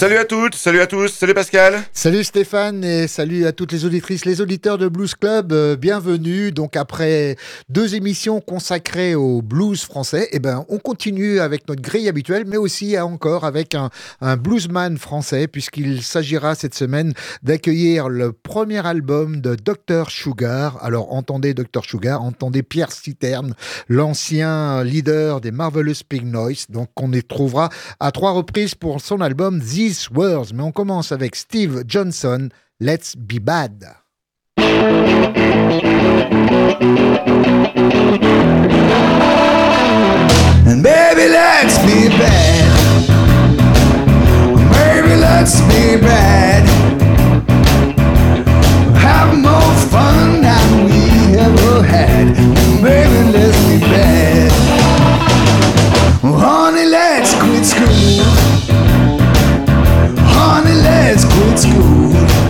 Salut à toutes, salut à tous, salut Pascal. Salut Stéphane et salut à toutes les auditrices, les auditeurs de Blues Club. Euh, bienvenue. Donc après deux émissions consacrées au blues français, eh ben on continue avec notre grille habituelle, mais aussi encore avec un, un bluesman français, puisqu'il s'agira cette semaine d'accueillir le premier album de Dr Sugar. Alors entendez Dr Sugar, entendez Pierre Citerne, l'ancien leader des Marvelous Pig Noise, donc qu'on y trouvera à trois reprises pour son album The Words, mais on commence avec Steve Johnson, Let's Be Bad. And baby, let's be bad. Baby, let's be bad. Have more fun than we ever had. Baby, let's be bad. it's good school.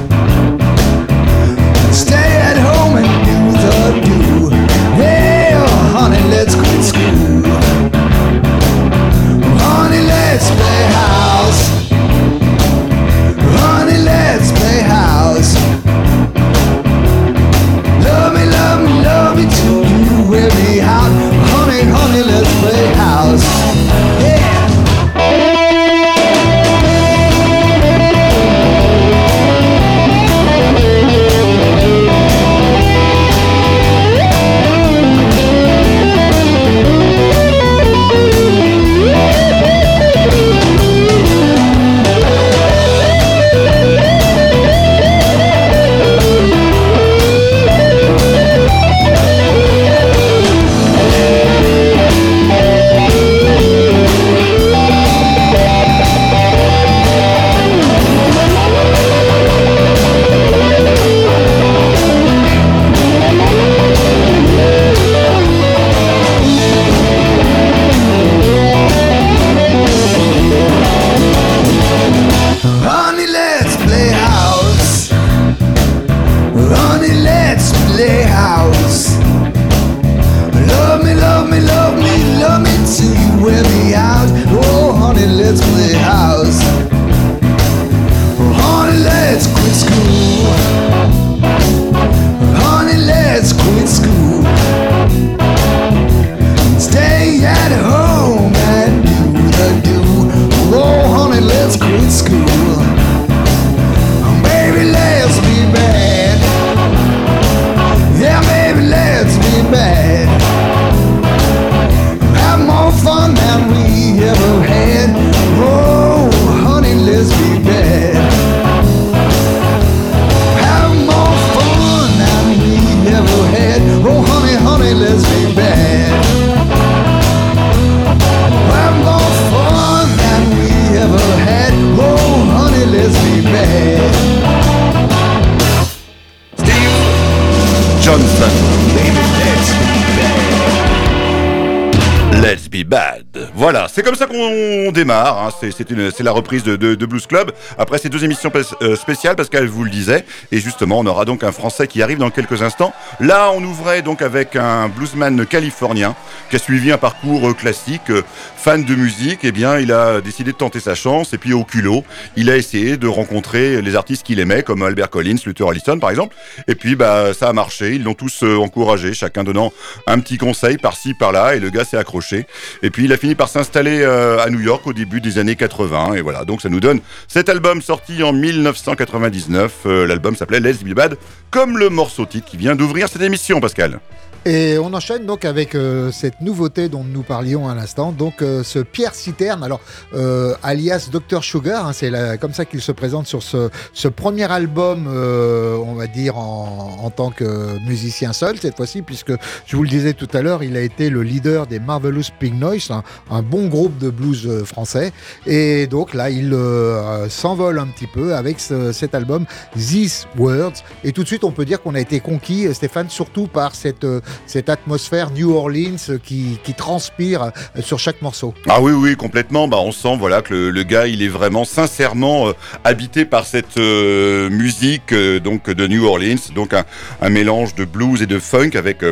C'est comme ça qu'on démarre. Hein. C'est la reprise de, Blues Club. Après ces deux émissions euh, spéciales, qu'elle vous le disait. Et justement, on aura donc un Français qui arrive dans quelques instants. Là, on ouvrait donc avec un bluesman californien qui a suivi un parcours euh, classique, euh, fan de musique. Eh bien, il a décidé de tenter sa chance. Et puis, au culot, il a essayé de rencontrer les artistes qu'il aimait, comme Albert Collins, Luther Allison, par exemple. Et puis, bah, ça a marché. Ils l'ont tous encouragé, chacun donnant un petit conseil par-ci, par-là. Et le gars s'est accroché. Et puis, il a fini par s'installer euh, à New York au début des années 80. Et voilà, donc ça nous donne cet album sorti en 1999. Euh, l'album s'appelait Les Be Bad, comme le morceau titre qui vient d'ouvrir cette émission, Pascal. Et on enchaîne donc avec euh, cette nouveauté dont nous parlions à l'instant, donc euh, ce Pierre Citerne, alors euh, alias Dr Sugar, hein, c'est comme ça qu'il se présente sur ce, ce premier album, on va dire en, en, tant que musicien seul cette fois-ci, puisque je vous le disais tout à l'heure, il a été le leader des Marvelous Pig Noise, un, bon groupe de blues français, et donc là il s'envole un petit peu avec cet album These Words, et tout de suite on peut dire qu'on a été conquis, Stéphane, surtout par cette cette atmosphère New Orleans qui, transpire euh, sur chaque morceau. Ah oui, oui, complètement. Bah, on sent voilà, que le, gars, il est vraiment sincèrement euh, habité par cette euh, musique donc de New Orleans, donc un, mélange de blues et de funk avec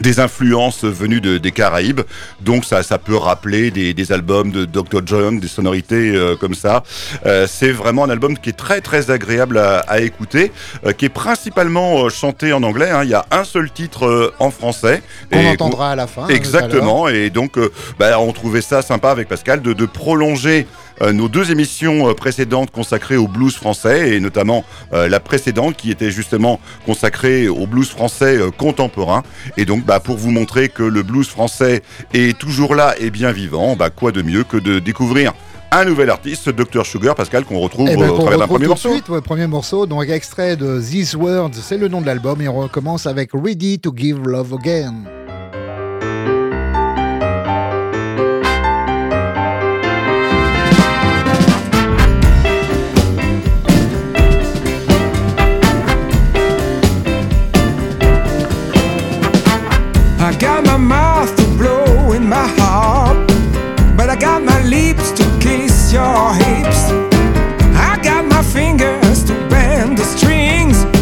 des influences venues de, des Caraïbes. Donc ça, ça peut rappeler des, des albums de Dr. John, des sonorités euh, comme ça. Euh, c'est vraiment un album qui est très très agréable à, à écouter, euh, qui est principalement euh, chanté en anglais. hein. Il y a un seul titre euh, en français. On Et entendra à la fin. hein. Exactement, et donc euh, bah, on trouvait ça sympa avec Pascal de, de prolonger nos deux émissions euh, précédentes consacrées au blues français, et notamment euh, la précédente qui était justement consacrée au blues français euh, contemporain. Et donc bah, pour vous montrer que le blues français est toujours là et bien vivant, bah, quoi de mieux que de découvrir un nouvel artiste, Dr Sugar, Pascal, qu'on retrouve Eh ben, euh, au travers d'un premier tout morceau. suite, ouais, premier morceau, donc extrait de These Words, c'est le nom de l'album, et on recommence avec Ready to Give Love Again.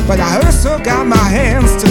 But I also got my hands to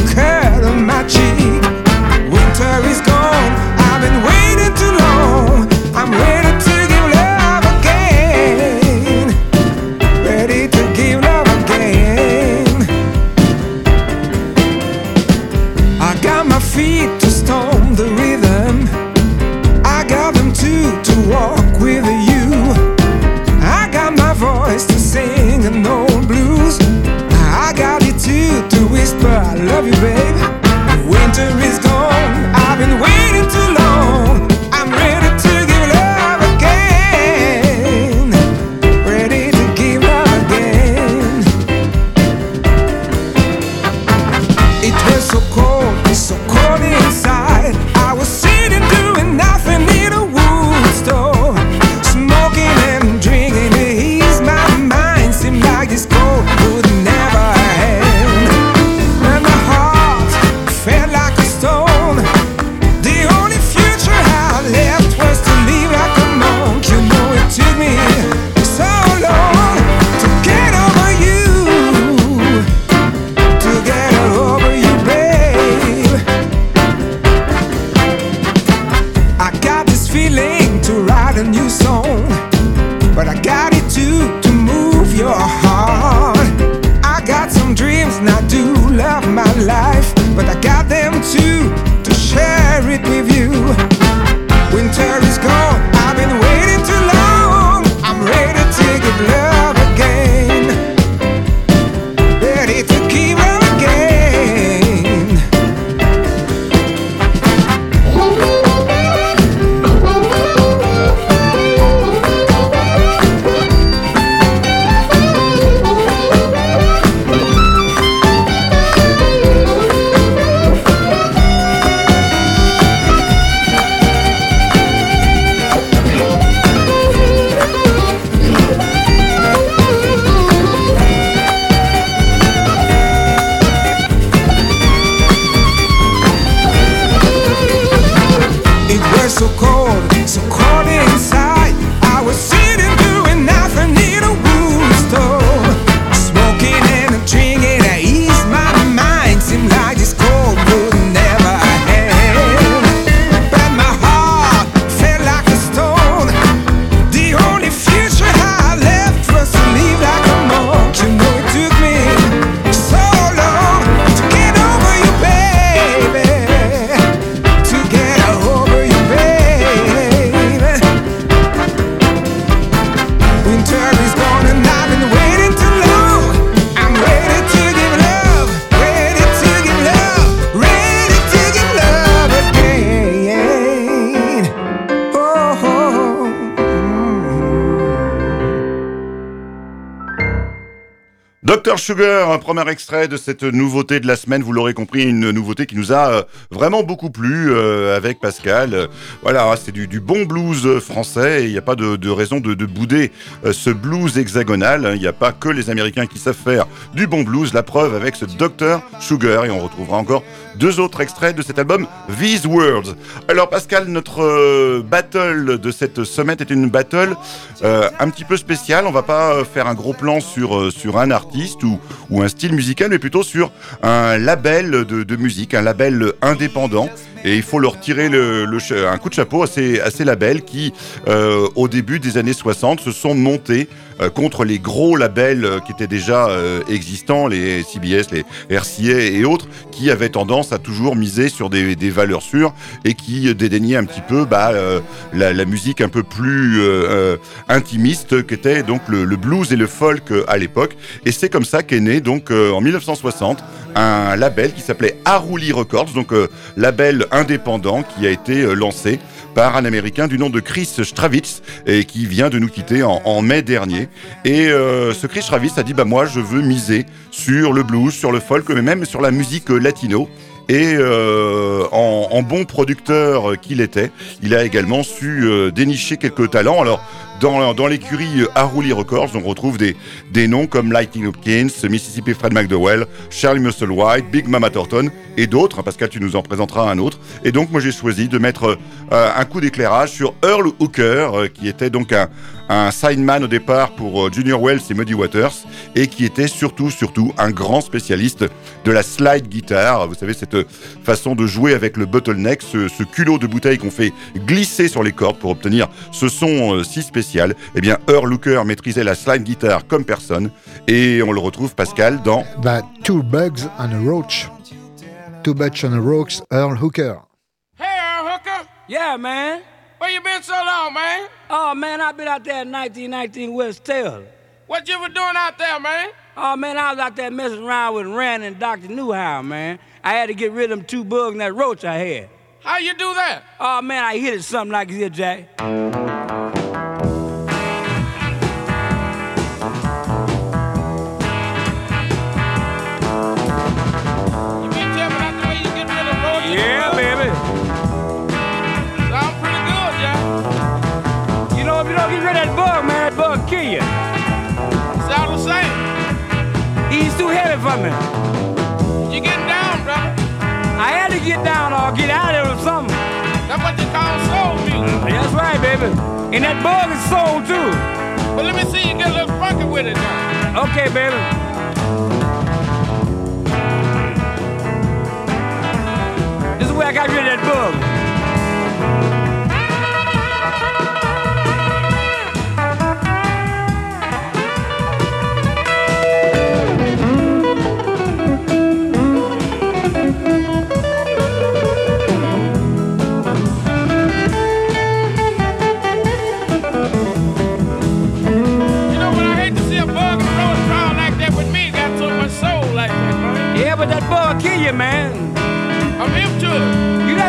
Sugar, un premier extrait de cette nouveauté de la semaine, vous l'aurez compris, une nouveauté qui nous a euh, vraiment beaucoup plu euh, avec Pascal. Voilà, c'est du, bon blues français il n'y a pas de, de raison de, de bouder euh, ce blues hexagonal. Il n'y a pas que les Américains qui savent faire du bon blues, la preuve avec ce Dr Sugar et on retrouvera encore deux autres extraits de cet album These Words. Alors Pascal, notre euh, battle de cette semaine est une battle euh, un petit peu spéciale. On va pas euh, faire un gros plan sur, sur un artiste ou, un style musical, mais plutôt sur un label de musique, un label indépendant. Et il faut leur tirer un coup de chapeau à ces, labels qui, euh, au début des années 60, se sont montés euh, contre les gros labels euh, qui étaient déjà existants, les CBS, les RCA et autres, qui avaient tendance à toujours miser sur des, valeurs sûres et qui dédaignaient un petit peu bah, la, musique un peu plus intimiste qu'était donc le, le blues et le folk à l'époque. Et c'est comme ça qu'est né donc en 1960 un label qui s'appelait Haruli Records, donc euh, label indépendant qui a été euh, lancé par un Américain du nom de Chris Stravitz et qui vient de nous quitter en, mai dernier. Et euh, ce Chris Stravitz a dit bah moi je veux miser sur le blues, sur le folk, mais même sur la musique latino. Et en, bon producteur qu'il était, il a également su dénicher quelques talents. Alors, dans, l'écurie euh, Haruli Records, on retrouve des, noms comme Lightning Hopkins, Mississippi Fred McDowell, Charlie Musselwhite, Big Mama Thornton et d'autres. Pascal, tu nous en présenteras un autre. Et donc, moi, j'ai choisi de mettre euh, un coup d'éclairage sur Earl Hooker, euh, qui était donc un, un signman au départ pour euh, Junior Wells et Muddy Waters, et qui était surtout, surtout un grand spécialiste de la slide guitar. Vous savez, cette façon de jouer avec le bottleneck, ce, ce culot de bouteille qu'on fait glisser sur les cordes pour obtenir ce son euh, si spécial. Eh bien, Earl Hooker maîtrisait la slide guitar comme personne, et on le retrouve, Pascal, dans Bah, Two Bugs and a Roach. Two Bugs and a Roach, Earl Hooker. Hey, Earl Hooker. Yeah, man. Where you been so long, man? Oh, man, I've been out there in 1919 West Taylor. What you been doing out there, man? Oh, man, I was out there messing around with Rand and Dr. Newhow, man. I had to get rid of them two bugs and that roach I had. How you do that? Oh, man, I hit it something like this, Jack. Heavy me. You getting down, brother. I had to get down or get out of there or something. That's what you call soul music. Mm, that's right, baby. And that bug is sold, too. But let me see you get a little funky with it now. Okay, baby. This is where I got rid of that bug.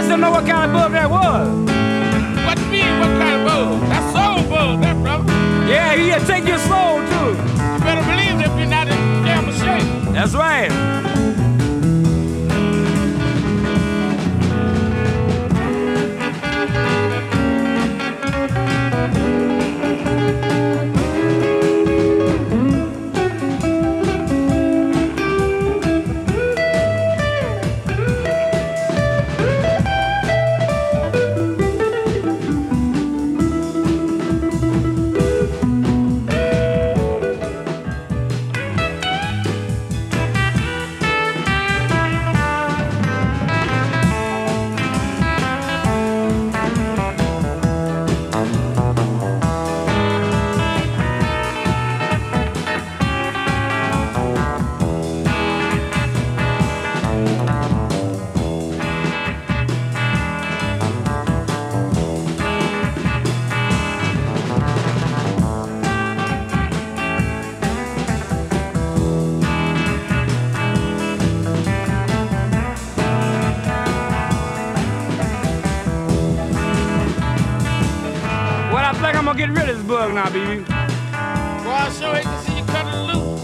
Guys don't know what kind of bug that was. What me? What kind of bug? That's soul bug, that brother. Yeah, he'll take your soul, too. You better believe it if you're not in damn shape. That's right. Well, I now, baby. Boy, I sure hate to see you cut it loose.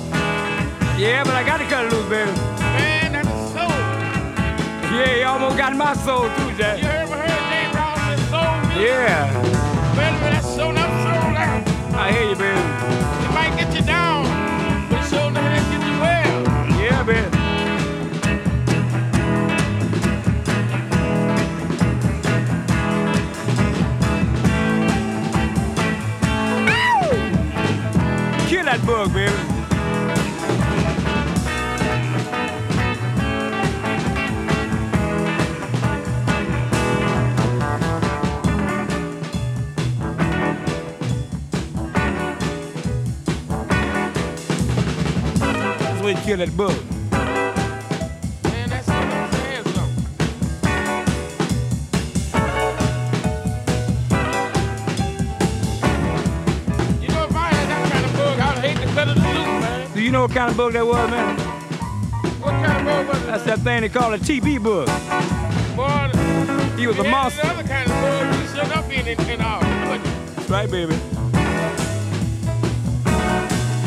Yeah, but I gotta cut it loose, baby. Man, that's a soul. Yeah, you almost got my soul, too, Jack. heard baby. That's the you kill that bug. Kind of bug that was, man? What kind of bug was it? That's that thing they call a TB bug. Boy, He was a monster. The other kind of bug, we should not be in, in. That's right, baby.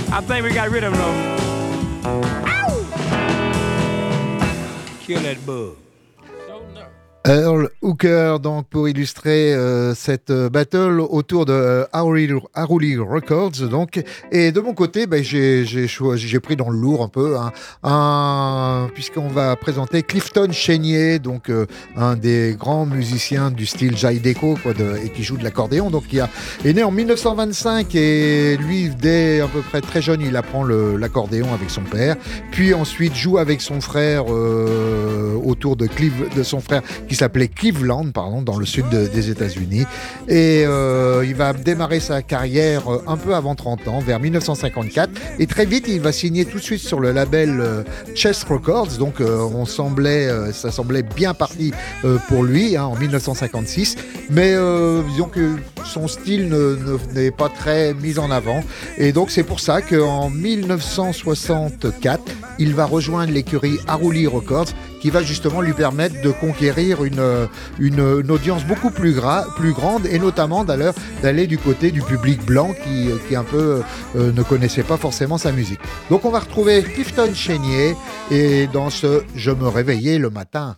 I think we got rid of him though. Ow! Kill that bug. Earl Hooker, donc pour illustrer euh, cette euh, battle autour de euh, Haruli Records, donc. Et de mon côté, ben, j'ai pris dans le lourd un peu, hein, un puisqu'on va présenter Clifton Chénier, donc euh, un des grands musiciens du style Jai Deco, quoi, de- et qui joue de l'accordéon, donc qui a, est né en 1925 et lui dès à peu près très jeune, il apprend l'accordéon avec son père, puis ensuite joue avec son frère euh, autour de Cleve, de son frère qui s'appelait Cleveland, pardon, dans le sud de- des États-Unis. Et euh, il va démarrer sa carrière euh, un peu avant 30 ans, vers 1954. Et très vite, il va signer tout de suite sur le label euh, Chess Records. Donc, on semblait, ça semblait bien parti pour lui hein, en 1956. Mais disons que son style ne- ne- n'est pas très mis en avant. Et donc, c'est pour ça qu'en 1964, il va rejoindre l'écurie Haruli Records qui va justement lui permettre de conquérir une, euh, une, audience beaucoup plus, plus grande et notamment d'ailleurs d'aller du côté du public blanc qui, qui un peu euh, ne connaissait pas forcément sa musique. Donc on va retrouver Clifton Chénier et dans ce Je me réveillais le matin.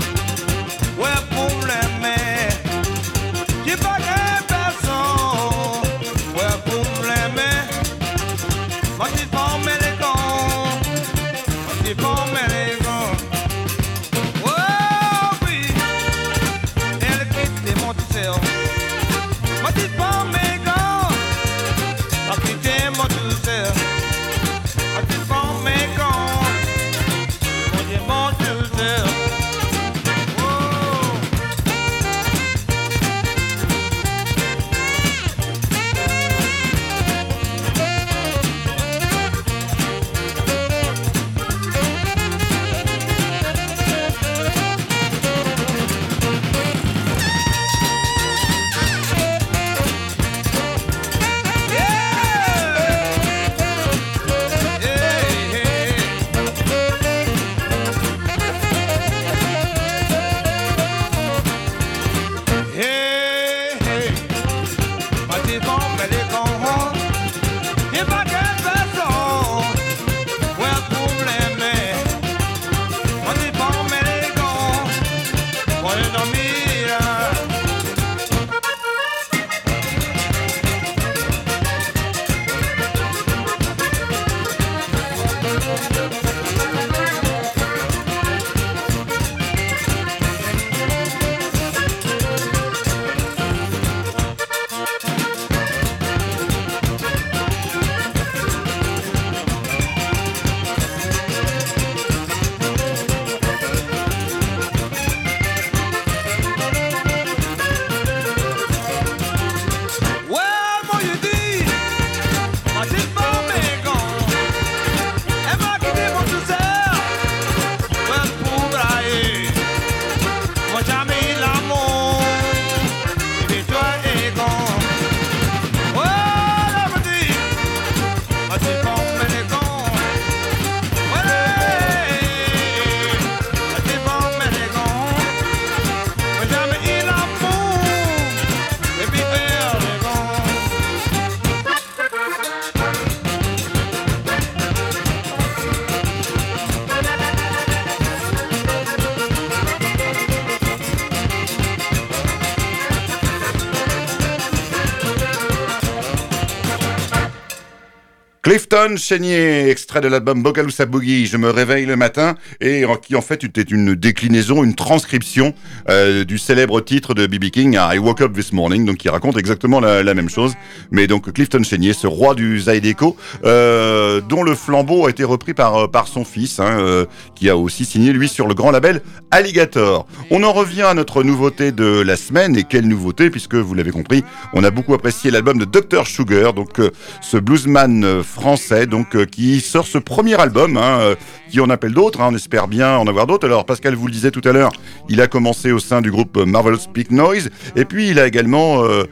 Clifton Chénier, extrait de l'album Bogalusa Boogie, Je me réveille le matin, et en- qui en fait était une déclinaison, une transcription euh, du célèbre titre de B.B. King, I Woke Up This Morning, donc qui raconte exactement la, même chose. Mais donc Clifton Chénier, ce roi du Zydeco, euh, dont le flambeau a été repris par, euh, son fils, hein, qui a aussi signé lui sur le grand label Alligator. On en revient à notre nouveauté de la semaine, et quelle nouveauté, puisque vous l'avez compris, on a beaucoup apprécié l'album de Dr. Sugar, donc ce bluesman euh, donc euh, qui sort ce premier album, hein, euh, qui en appelle d'autres, hein, on espère bien en avoir d'autres. Alors Pascal vous le disait tout à l'heure, il a commencé au sein du groupe Marvelous Speak Noise, et puis il a également euh,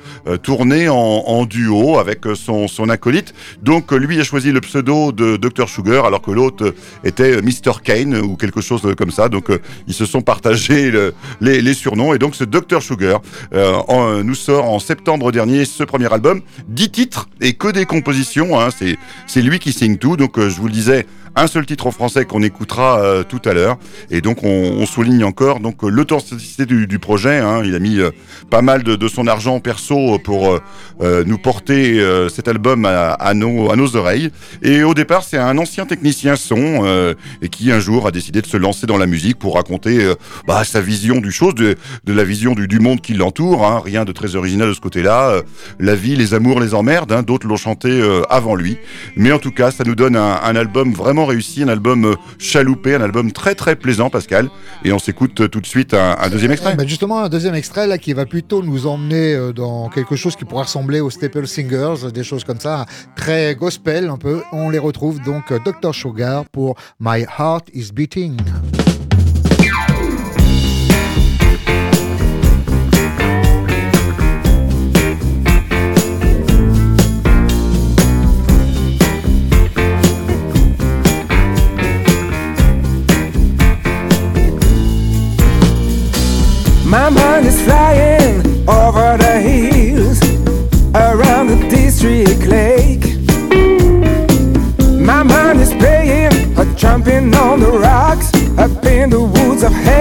tourné en, duo avec son, son acolyte. Donc lui a choisi le pseudo de Dr. Sugar, alors que l'autre était Mr. Kane ou quelque chose comme ça. Donc ils se sont partagés le- les, surnoms, et donc ce Dr. Sugar en- nous sort en septembre dernier ce premier album, 10 titres et que des compositions. hein, c'est c'est lui qui signe tout. Donc euh, je vous le disais, un seul titre en français qu'on écoutera euh, tout à l'heure. Et donc on, souligne encore donc euh, l'authenticité du, projet. hein. Il a mis euh, pas mal de, son argent perso pour nous porter cet album à, nos, oreilles. Et au départ, c'est un ancien technicien son et qui un jour a décidé de se lancer dans la musique pour raconter bah, sa vision du chose, de, la vision du, monde qui l'entoure. hein. Rien de très original de ce côté-là. La vie, les amours, les emmerdes. hein. D'autres l'ont chanté avant lui. Mais en tout cas, ça nous donne un, un album vraiment réussi, un album euh, chaloupé, un album très très plaisant, Pascal. Et on s'écoute euh, tout de suite un, deuxième extrait. Ben, justement, un deuxième extrait là qui va plutôt nous emmener euh, dans quelque chose qui pourrait ressembler aux Staple Singers, des choses comme ça, très gospel un peu. On les retrouve donc Dr. Sugar pour My Heart is Beating. My mind is flying over the hills around the district lake. My mind is playing, a jumping on the rocks up in the woods of Hampton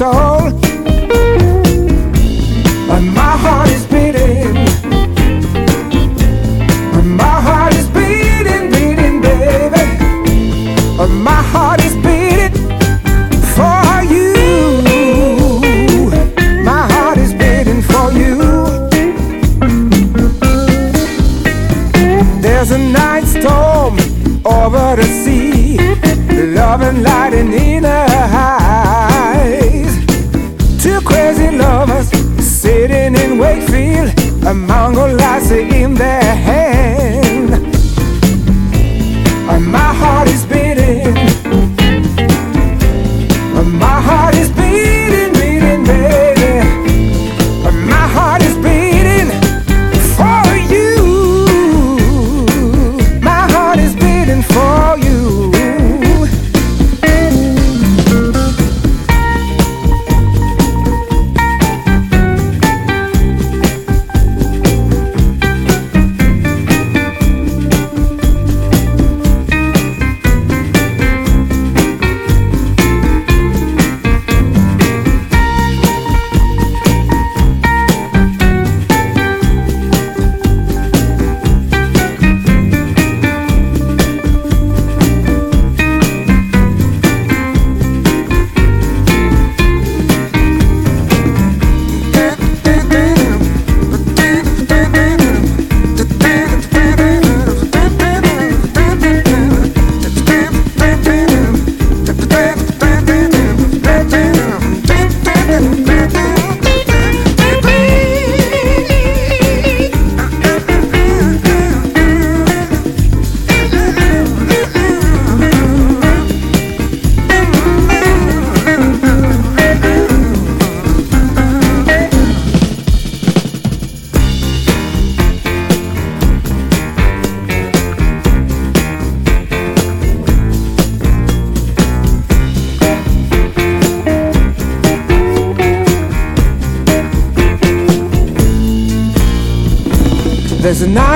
soul.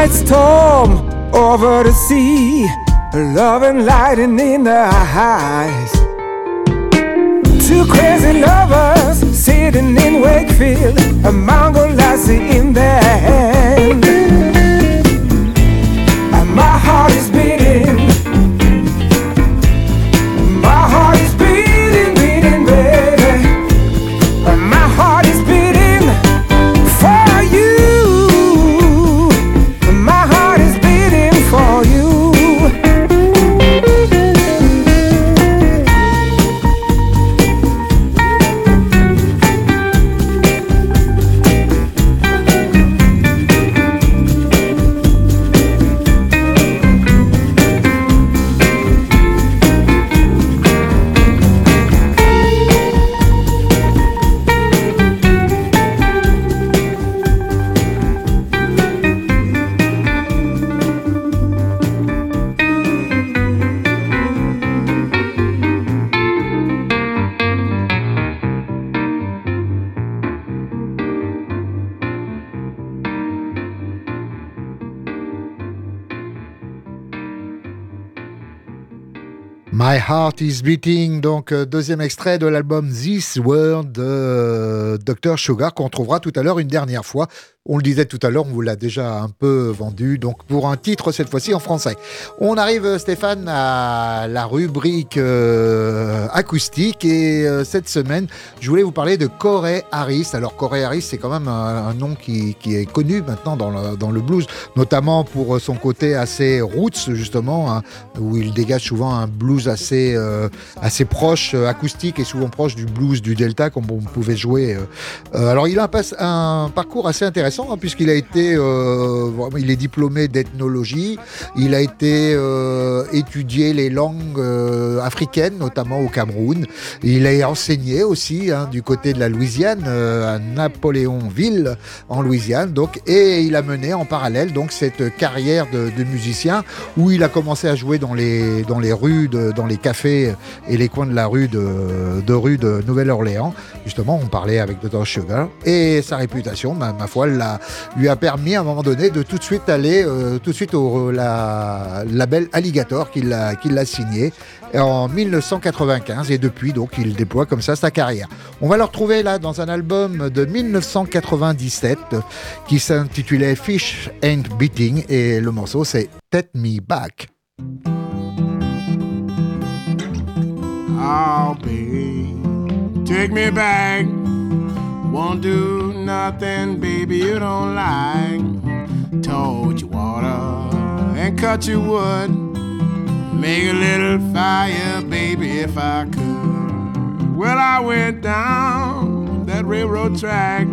There's a night storm over the sea, love and lighting in their eyes. Two crazy lovers sitting in Wakefield, a mango lassie in their hand. Heart is Beating, donc euh, deuxième extrait de l'album This World de euh, Dr Sugar qu'on trouvera tout à l'heure une dernière fois. On le disait tout à l'heure, on vous l'a déjà un peu vendu, donc pour un titre cette fois-ci en français. On arrive, euh, Stéphane, à la rubrique euh, acoustique et euh, cette semaine, je voulais vous parler de Corey Harris. Alors Corey Harris, c'est quand même un, nom qui, est connu maintenant dans le, blues, notamment pour son côté assez roots justement, hein, où il dégage souvent un blues assez, assez proche, acoustique et souvent proche du blues du Delta, comme on pouvait jouer. alors il a un parcours assez intéressant, hein, puisqu'il a été, euh, il est diplômé d'ethnologie, il a été euh, étudié les langues euh, africaines, notamment au Cameroun. Il a enseigné aussi hein, du côté de la Louisiane, euh, à Napoléonville, en Louisiane. Donc, et il a mené en parallèle donc cette carrière de, musicien où il a commencé à jouer dans les, dans les rues, dans les cafés et les coins de la rue de, rue de Nouvelle-Orléans. Justement, on parlait avec Dr. Sugar et sa réputation, ma, ma foi, l'a- lui a permis à un moment donné de tout de suite aller euh, tout de suite au la, label Alligator qu'il a, qu'il a signé en 1995 et depuis donc il déploie comme ça sa carrière. On va le retrouver là dans un album de 1997 qui s'intitulait Fish Ain't Beating et le morceau c'est Take Me Back. Take me back. Won't do nothing, baby, you don't like. Told you water and cut you wood. Make a little fire, baby, if I could. Well, I went down that railroad track,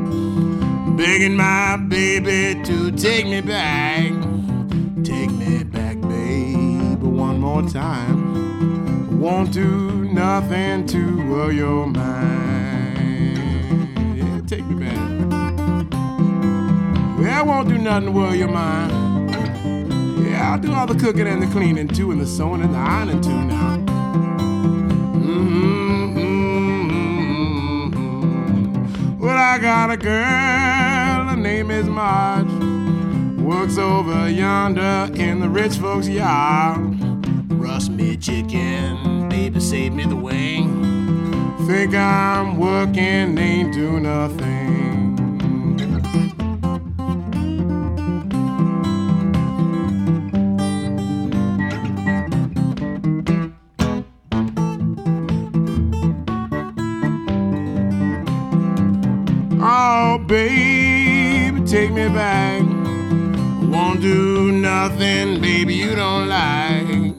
begging my baby to take me back. Take me back, baby, one more time won't do nothing to your mind. Yeah, take me back. Yeah, I won't do nothing to worry your mind. Yeah, I'll do all the cooking and the cleaning too, and the sewing and the ironing too now. Mm-hmm. Well, I got a girl, her name is Marge. Works over yonder in the rich folks' yard. Rust me chicken, baby, save me the wing. Think I'm working, ain't do nothing. Baby, take me back. Won't do nothing, baby, you don't like.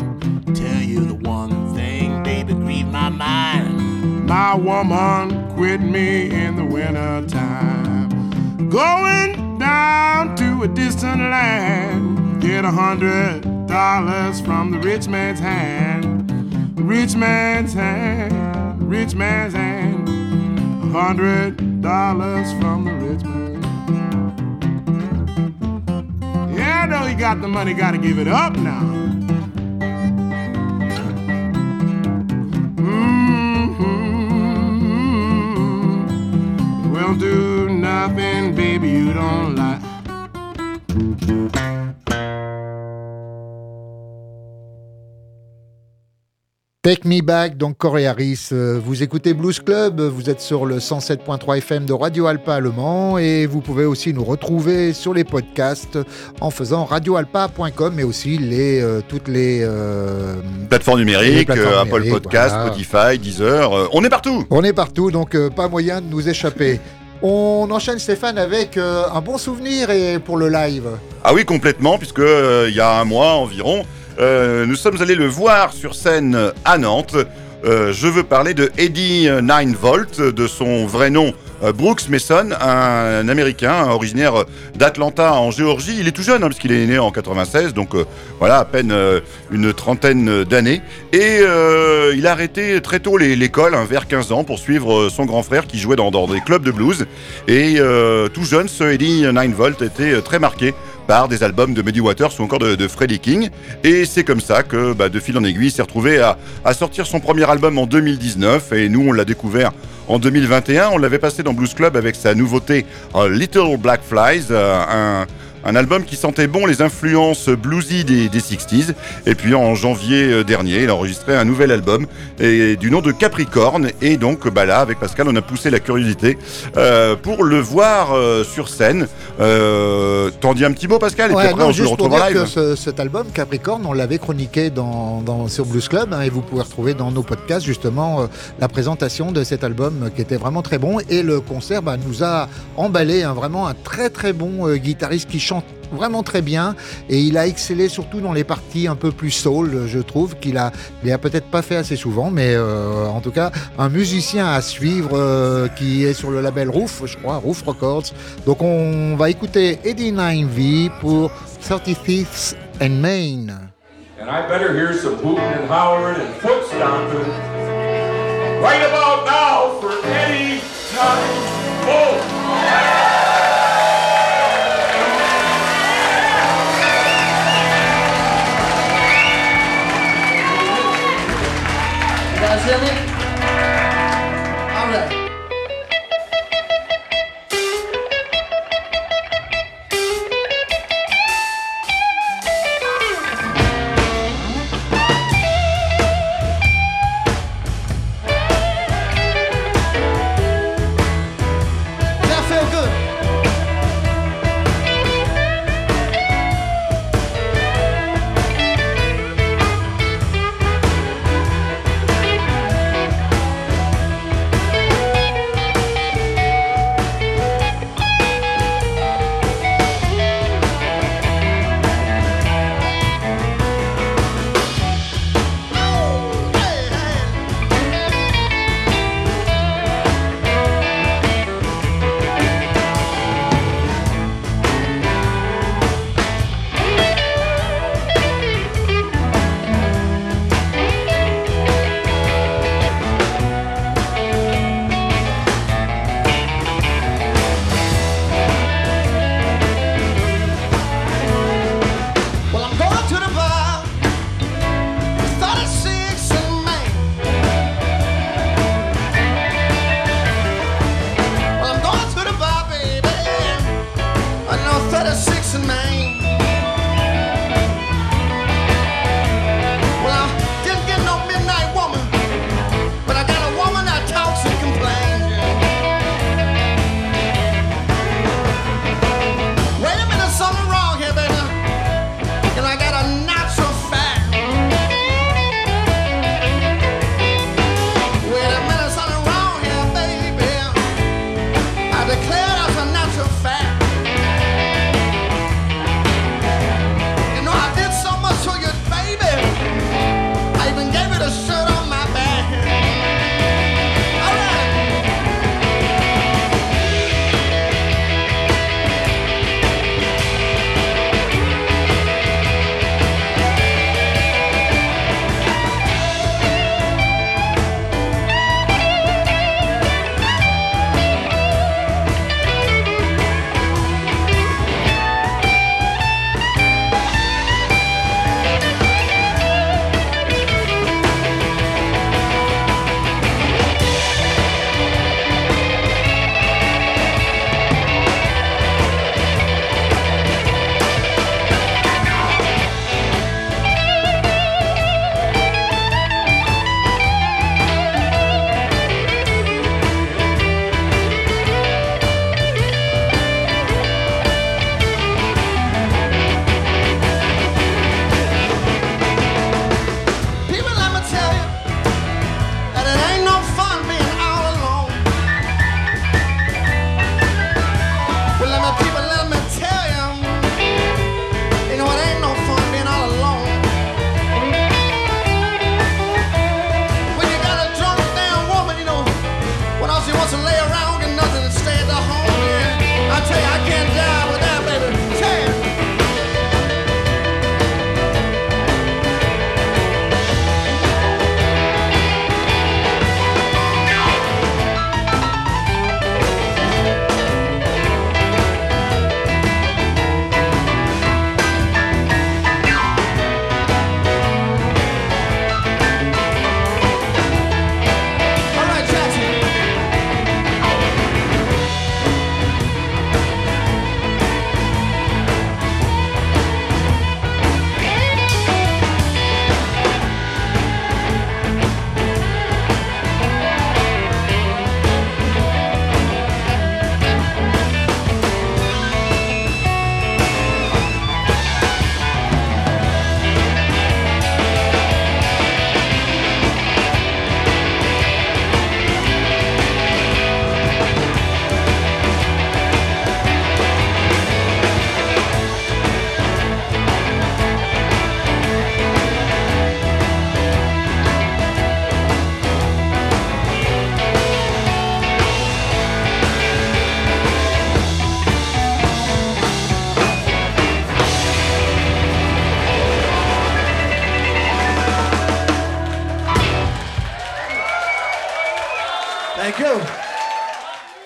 Tell you the one thing, baby, grieve my mind. My woman quit me in the winter time. Going down to a distant land. Get a hundred dollars from the rich man's hand. Rich man's hand, rich man's hand. A hundred dollars from the rich man. Yeah, I know you got the money, gotta give it up now. Mm-hmm. Will do nothing, baby, you don't like. Take Me Back, donc Corey Harris. Euh, Vous écoutez Blues Club, vous êtes sur le 107.3 FM de Radio Alpa Le Mans et vous pouvez aussi nous retrouver sur les podcasts en faisant radioalpa.com mais aussi les, euh, toutes les... euh, Les plateformes euh, Apple numériques, Podcast, voilà. Spotify, Deezer, euh, on est partout. on est partout, donc pas moyen de nous échapper. On enchaîne Stéphane avec un bon souvenir et pour le live. Ah oui, complètement, puisque il y a un mois environ, euh, nous sommes allés le voir sur scène à Nantes. Euh, je veux parler de Eddie 9volt, de son vrai nom euh, Brooks Mason, un, Américain originaire d'Atlanta en Géorgie. Il est tout jeune, hein, puisqu'il est né en 96, donc voilà, à peine une trentaine d'années. Et il a arrêté très tôt l'école, vers 15 ans, pour suivre son grand frère qui jouait dans, des clubs de blues. Et tout jeune, ce Eddie 9volt était très marqué par des albums de Muddy Waters ou encore de, Freddie King. Et c'est comme ça que, bah, de fil en aiguille, il s'est retrouvé à, sortir son premier album en 2019. Et nous, on l'a découvert en 2021. On l'avait passé dans Blues Club avec sa nouveauté euh, Little Black Flies, euh, un album qui sentait bon les influences bluesy des, des 60s. Et puis en janvier euh, dernier, il a enregistré un nouvel album et, du nom de Capricorne. Et donc bah là, avec Pascal, on a poussé la curiosité euh, pour le voir euh, sur scène. Euh, T'en dis un petit mot, Pascal, et Ouais, puis après non, on se le retrouve en live. ce- cet album Capricorne, on l'avait chroniqué dans, dans- sur Blues Club hein, et vous pouvez retrouver dans nos podcasts justement la présentation de cet album qui était vraiment très bon et le concert bah, nous a emballé hein, vraiment un très très bon guitariste qui chante vraiment très bien et il a excellé surtout dans les parties un peu plus soul je trouve qu'il a il a peut-être pas fait assez souvent mais euh, en tout cas un musicien à suivre euh, qui est sur le label Roof je crois Roof Records. Donc on va écouter Eddie 9V pour 30 Thieves and Volt. Marcelo.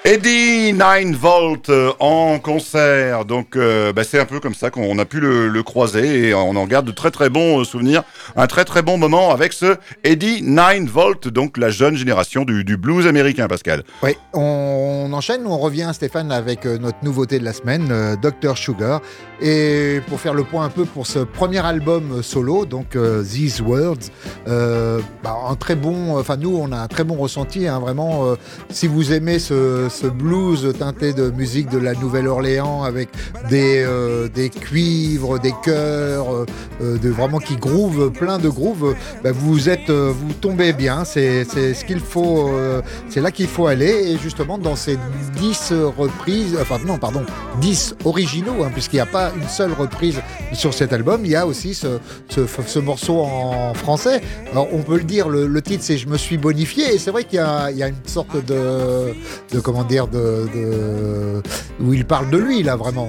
Eddie 9 Volt euh, en concert. Donc euh, bah, c'est un peu comme ça qu'on a pu le, croiser et on en garde de très très bons euh, souvenirs. Un très très bon moment avec ce Eddie 9 Volt, donc la jeune génération du, blues américain, Pascal. Oui, on, enchaîne, on revient Stéphane avec notre nouveauté de la semaine, euh, Dr Sugar. Et pour faire le point un peu pour ce premier album solo, donc These Words, bah, un très bon, enfin nous on a un très bon ressenti, hein, vraiment. si vous aimez ce blues teinté de musique de la Nouvelle-Orléans avec des, euh, des cuivres, des chœurs, euh, euh, vraiment qui groove, plein de grooves, bah, vous êtes, vous tombez bien. C'est ce qu'il faut, c'est là qu'il faut aller. Et justement dans ces 10 reprises, enfin non pardon, 10 originaux, hein, puisqu'il n'y a pas une seule reprise sur cet album, il y a aussi ce, ce, ce morceau en français. Alors on peut le dire, le, titre c'est Je me suis bonifié, et c'est vrai qu'il y, y a une sorte de, de comment dire, de, où il parle de lui là vraiment.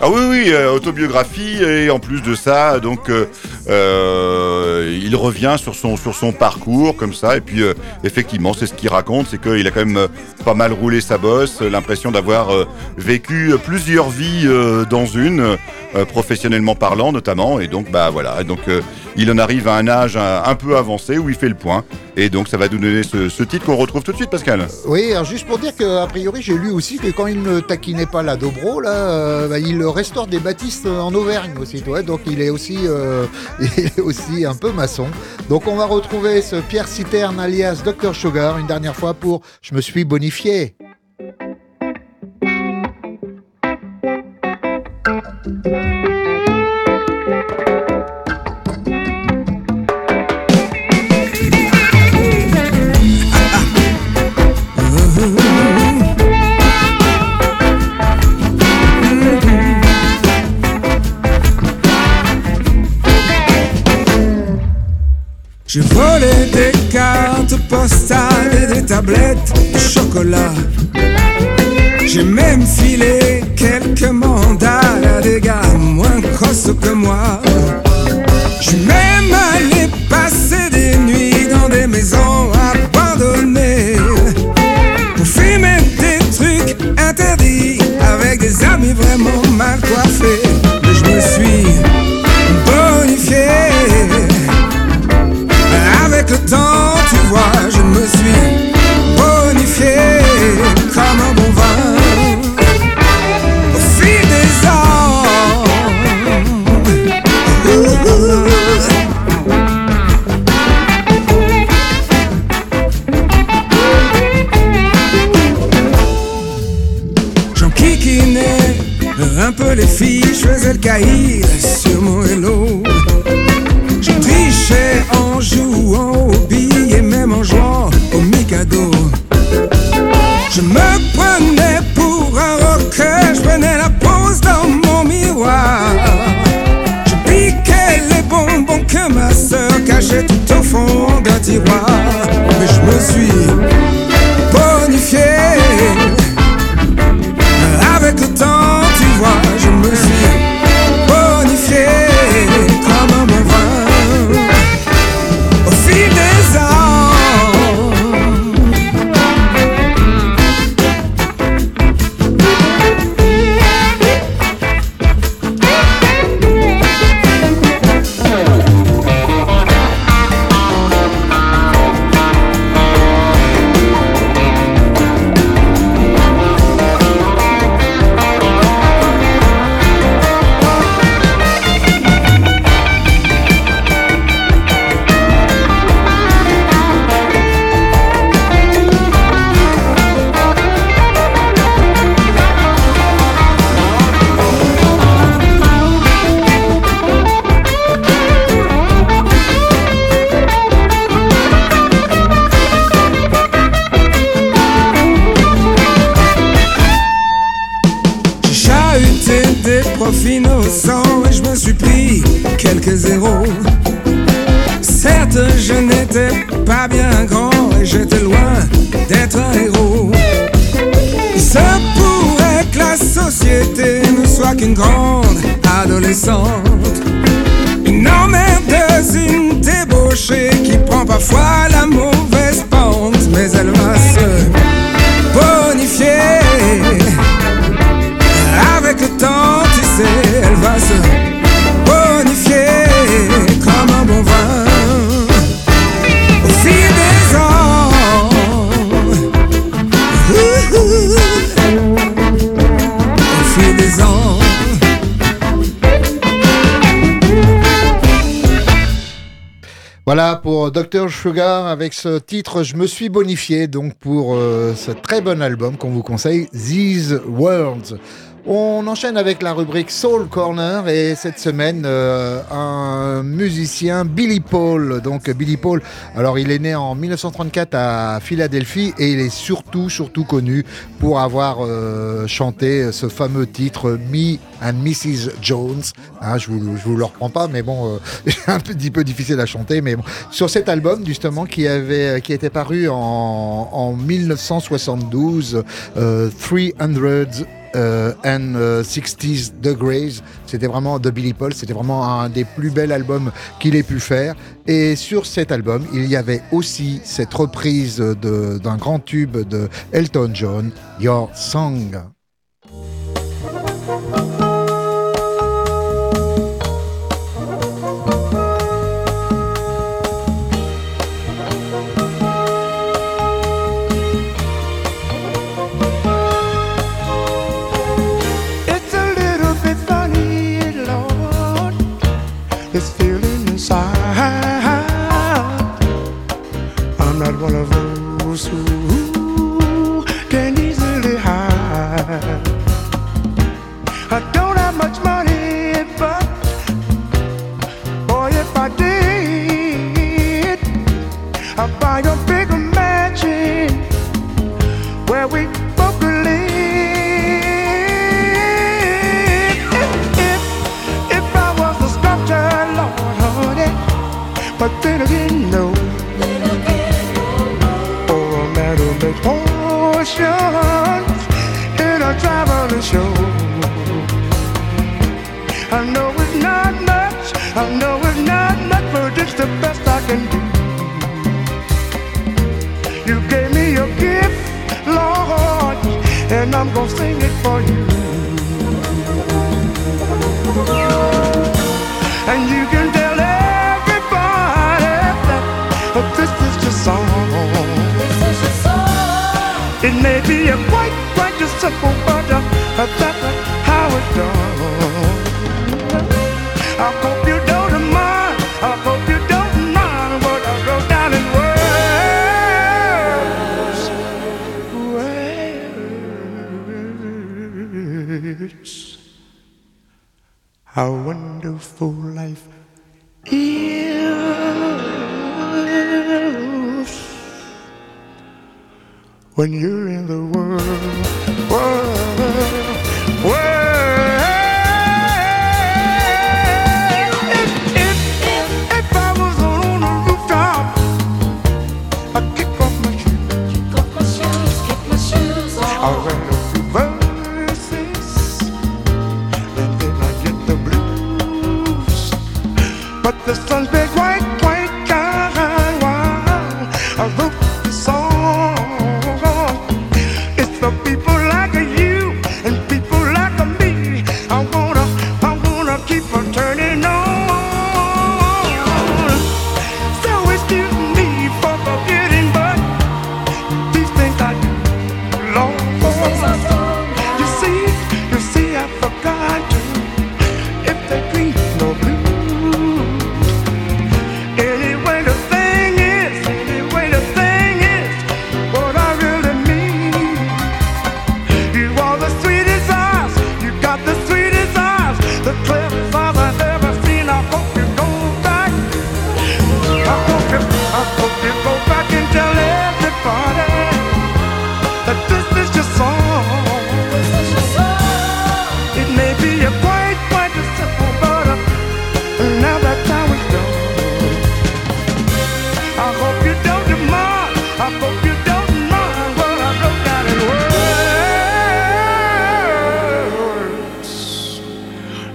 Ah oui, oui, euh, autobiographie et en plus de ça, donc euh, euh, il revient sur son sur son parcours comme ça et puis effectivement c'est ce qu'il raconte, c'est qu'il a quand même pas mal roulé sa bosse, l'impression d'avoir vécu plusieurs vies dans une, euh, professionnellement parlant notamment et donc bah voilà, donc euh, il en arrive à un âge un, un peu avancé où il fait le point et donc ça va nous donner ce, titre qu'on retrouve tout de suite, Pascal. Oui, alors juste pour dire qu'a priori j'ai lu aussi que quand il ne taquinait pas la Dobro, là, euh, bah, il restaure des bâtisses en Auvergne aussi, ouais, donc il est aussi, euh, il est aussi un peu maçon. Donc on va retrouver ce Pierre Citerne alias Dr Sugar une dernière fois pour Je me suis bonifié. J'ai volé des cartes postales et des tablettes de chocolat. J'ai même filé quelques mandats à des gars moins costauds que moi. J'suis même allé passer des nuits dans des maisons abandonnées pour fumer des trucs interdits avec des amis vraiment mal coiffés. Innocents et je me suis pris quelques zéros. Certes, je n'étais pas bien grand et j'étais loin d'être un héros. Il se pourrait que la société ne soit qu'une grande adolescente. Une emmerdeuse, une débauchée qui prend parfois la mauvaise Voilà pour Dr Sugar avec ce titre Je me suis bonifié donc pour euh, ce très bon album qu'on vous conseille These Worlds. On enchaîne avec la rubrique Soul Corner et cette semaine euh, un musicien Billy Paul. Donc Billy Paul, alors il est né en 1934 à Philadelphie et il est surtout surtout connu pour avoir euh, chanté ce fameux titre Me and Mrs Jones. Hein, je vous je vous le reprends pas, mais bon, euh, un petit peu difficile à chanter, mais. Sur cet album justement qui avait qui était paru en, en 1972, euh, 300 and euh, 60s Degrees. C'était vraiment de Billy Paul, c'était vraiment un des plus bels albums qu'il ait pu faire. Et sur cet album, il y avait aussi cette reprise d'un grand tube de Elton John, Your Song. smooth. How wonderful life is when you're in the world, world.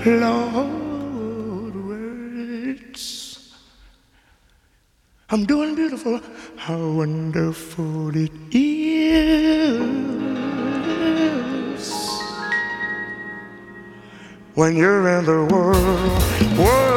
Lord, words. I'm doing beautiful. How wonderful it is when you're in the world, world,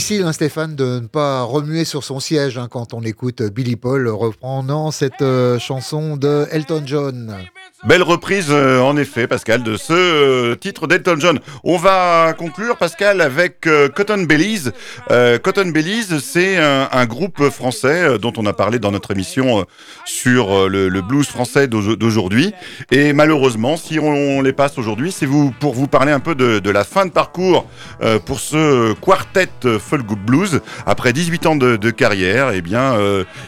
difficile, hein, Stéphane, de ne pas remuer sur son siège hein, quand on écoute Billy Paul reprenant cette euh, chanson de Elton John. Belle reprise, euh, en effet, Pascal, de ce euh, titre d'Elton John. On va conclure, Pascal, avec euh, Cotton Bellies. Cotton Bellies, c'est un, groupe français dont on a parlé dans notre émission sur le, blues français d'au- d'aujourd'hui. Et malheureusement, si on les passe aujourd'hui, c'est vous, pour vous parler un peu de, la fin de parcours pour ce quartet folk blues. Après 18 ans de, carrière, eh bien,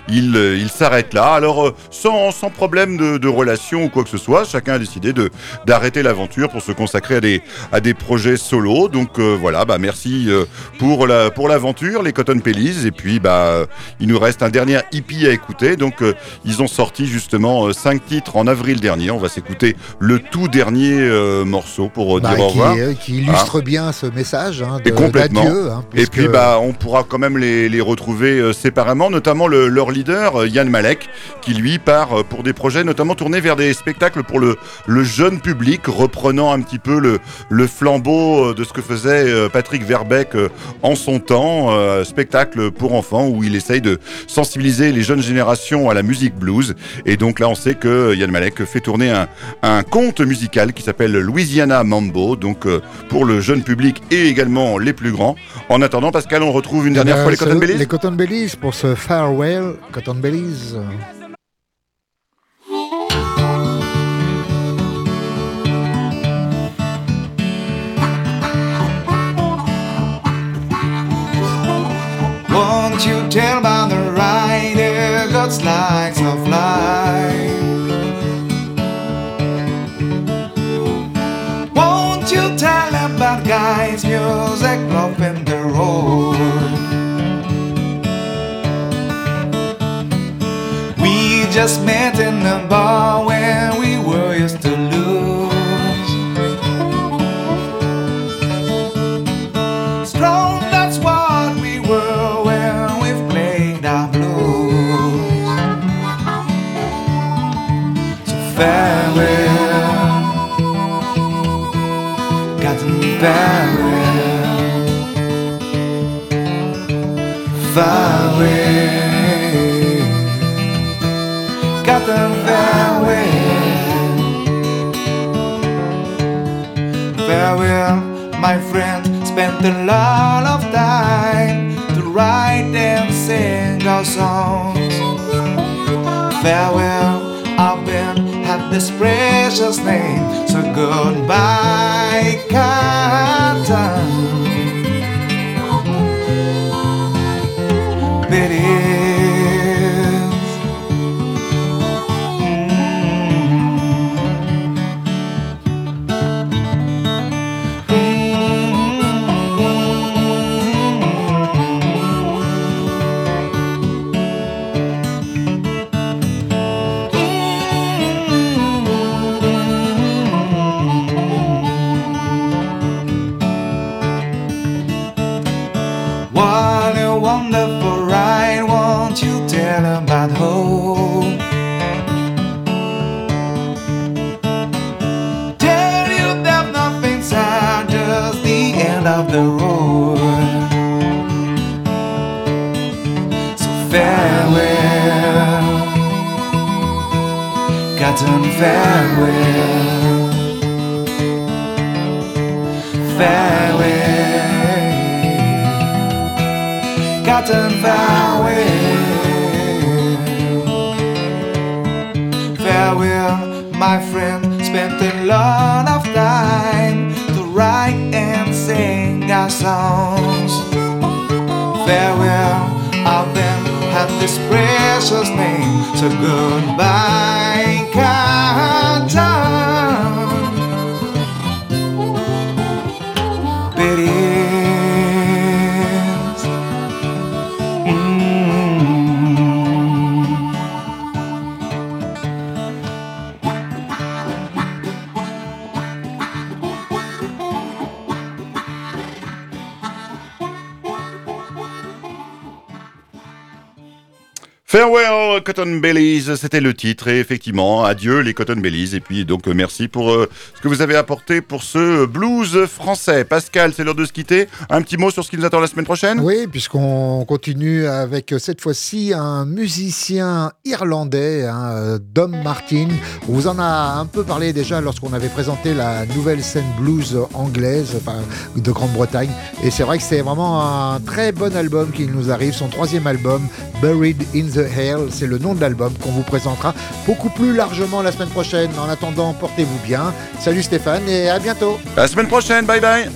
il, s'arrête là. Alors, sans, sans problème de, de relation ou quoi que ce soit, chacun a décidé de d'arrêter l'aventure pour se consacrer à des, à des projets solo. Donc euh, voilà, bah, merci euh, pour la pour l'aventure, les Cotton Pellies. Et puis, bah, il nous reste un dernier hippie à écouter. Donc, euh, ils ont sorti justement cinq titres en avril dernier. On va s'écouter le tout dernier euh, morceau pour euh, Bah, dire au qui, revoir. qui illustre bien ce message hein, de- Et complètement. hein, Et puis puisque- bah on pourra quand même les, les retrouver séparément, notamment le- leur leader Yann Malek, qui lui part pour des projets notamment tournés vers des spectacles pour le, le jeune public, reprenant un petit peu le, le flambeau euh, de ce que faisait euh, Patrick Verbeck euh, en son temps, euh, spectacle pour enfants où il essaye de sensibiliser les jeunes générations à la musique blues. Et donc là on sait que Yann Malek fait tourner un, un conte musical qui s'appelle Louisiana Mambo, donc euh, pour le jeune public et également les plus grands. En attendant, Pascal, on retrouve une Eh dernière ben, fois les Cotton Bellies Les Cotton Bellies pour ce farewell Cotton Bellies. Won't you tell about the rider God's likes of life? Won't you tell about guys' music love in the road? We just met in the bar when we farewell, Cotton farewell, farewell, Cotton farewell, farewell, my friend. Spent a lot of time to write and sing our songs. Farewell, this precious name. So goodbye, Cotton. Farewell, farewell. Cotton farewell. Farewell, my friend. Spent a lot of time to write and sing our songs. Farewell, I've been had this precious name. So goodbye, Cotton Bellies, c'était le titre et effectivement adieu les Cotton Bellies et puis donc euh, merci pour euh, ce que vous avez apporté pour ce blues français. Pascal, c'est l'heure de se quitter. Un petit mot sur ce qui nous attend la semaine prochaine? Oui, puisqu'on continue avec euh, cette fois-ci un musicien irlandais, hein, euh, Dom Martin. On vous en a un peu parlé déjà lorsqu'on avait présenté la nouvelle scène blues anglaise de Grande-Bretagne. Et c'est vrai que c'est vraiment un très bon album qui nous arrive, son troisième album, Buried in the Hell. C'est le nom de l'album qu'on vous présentera beaucoup plus largement la semaine prochaine. En attendant, portez-vous bien. Salut Stéphane et à bientôt. À la semaine prochaine, bye bye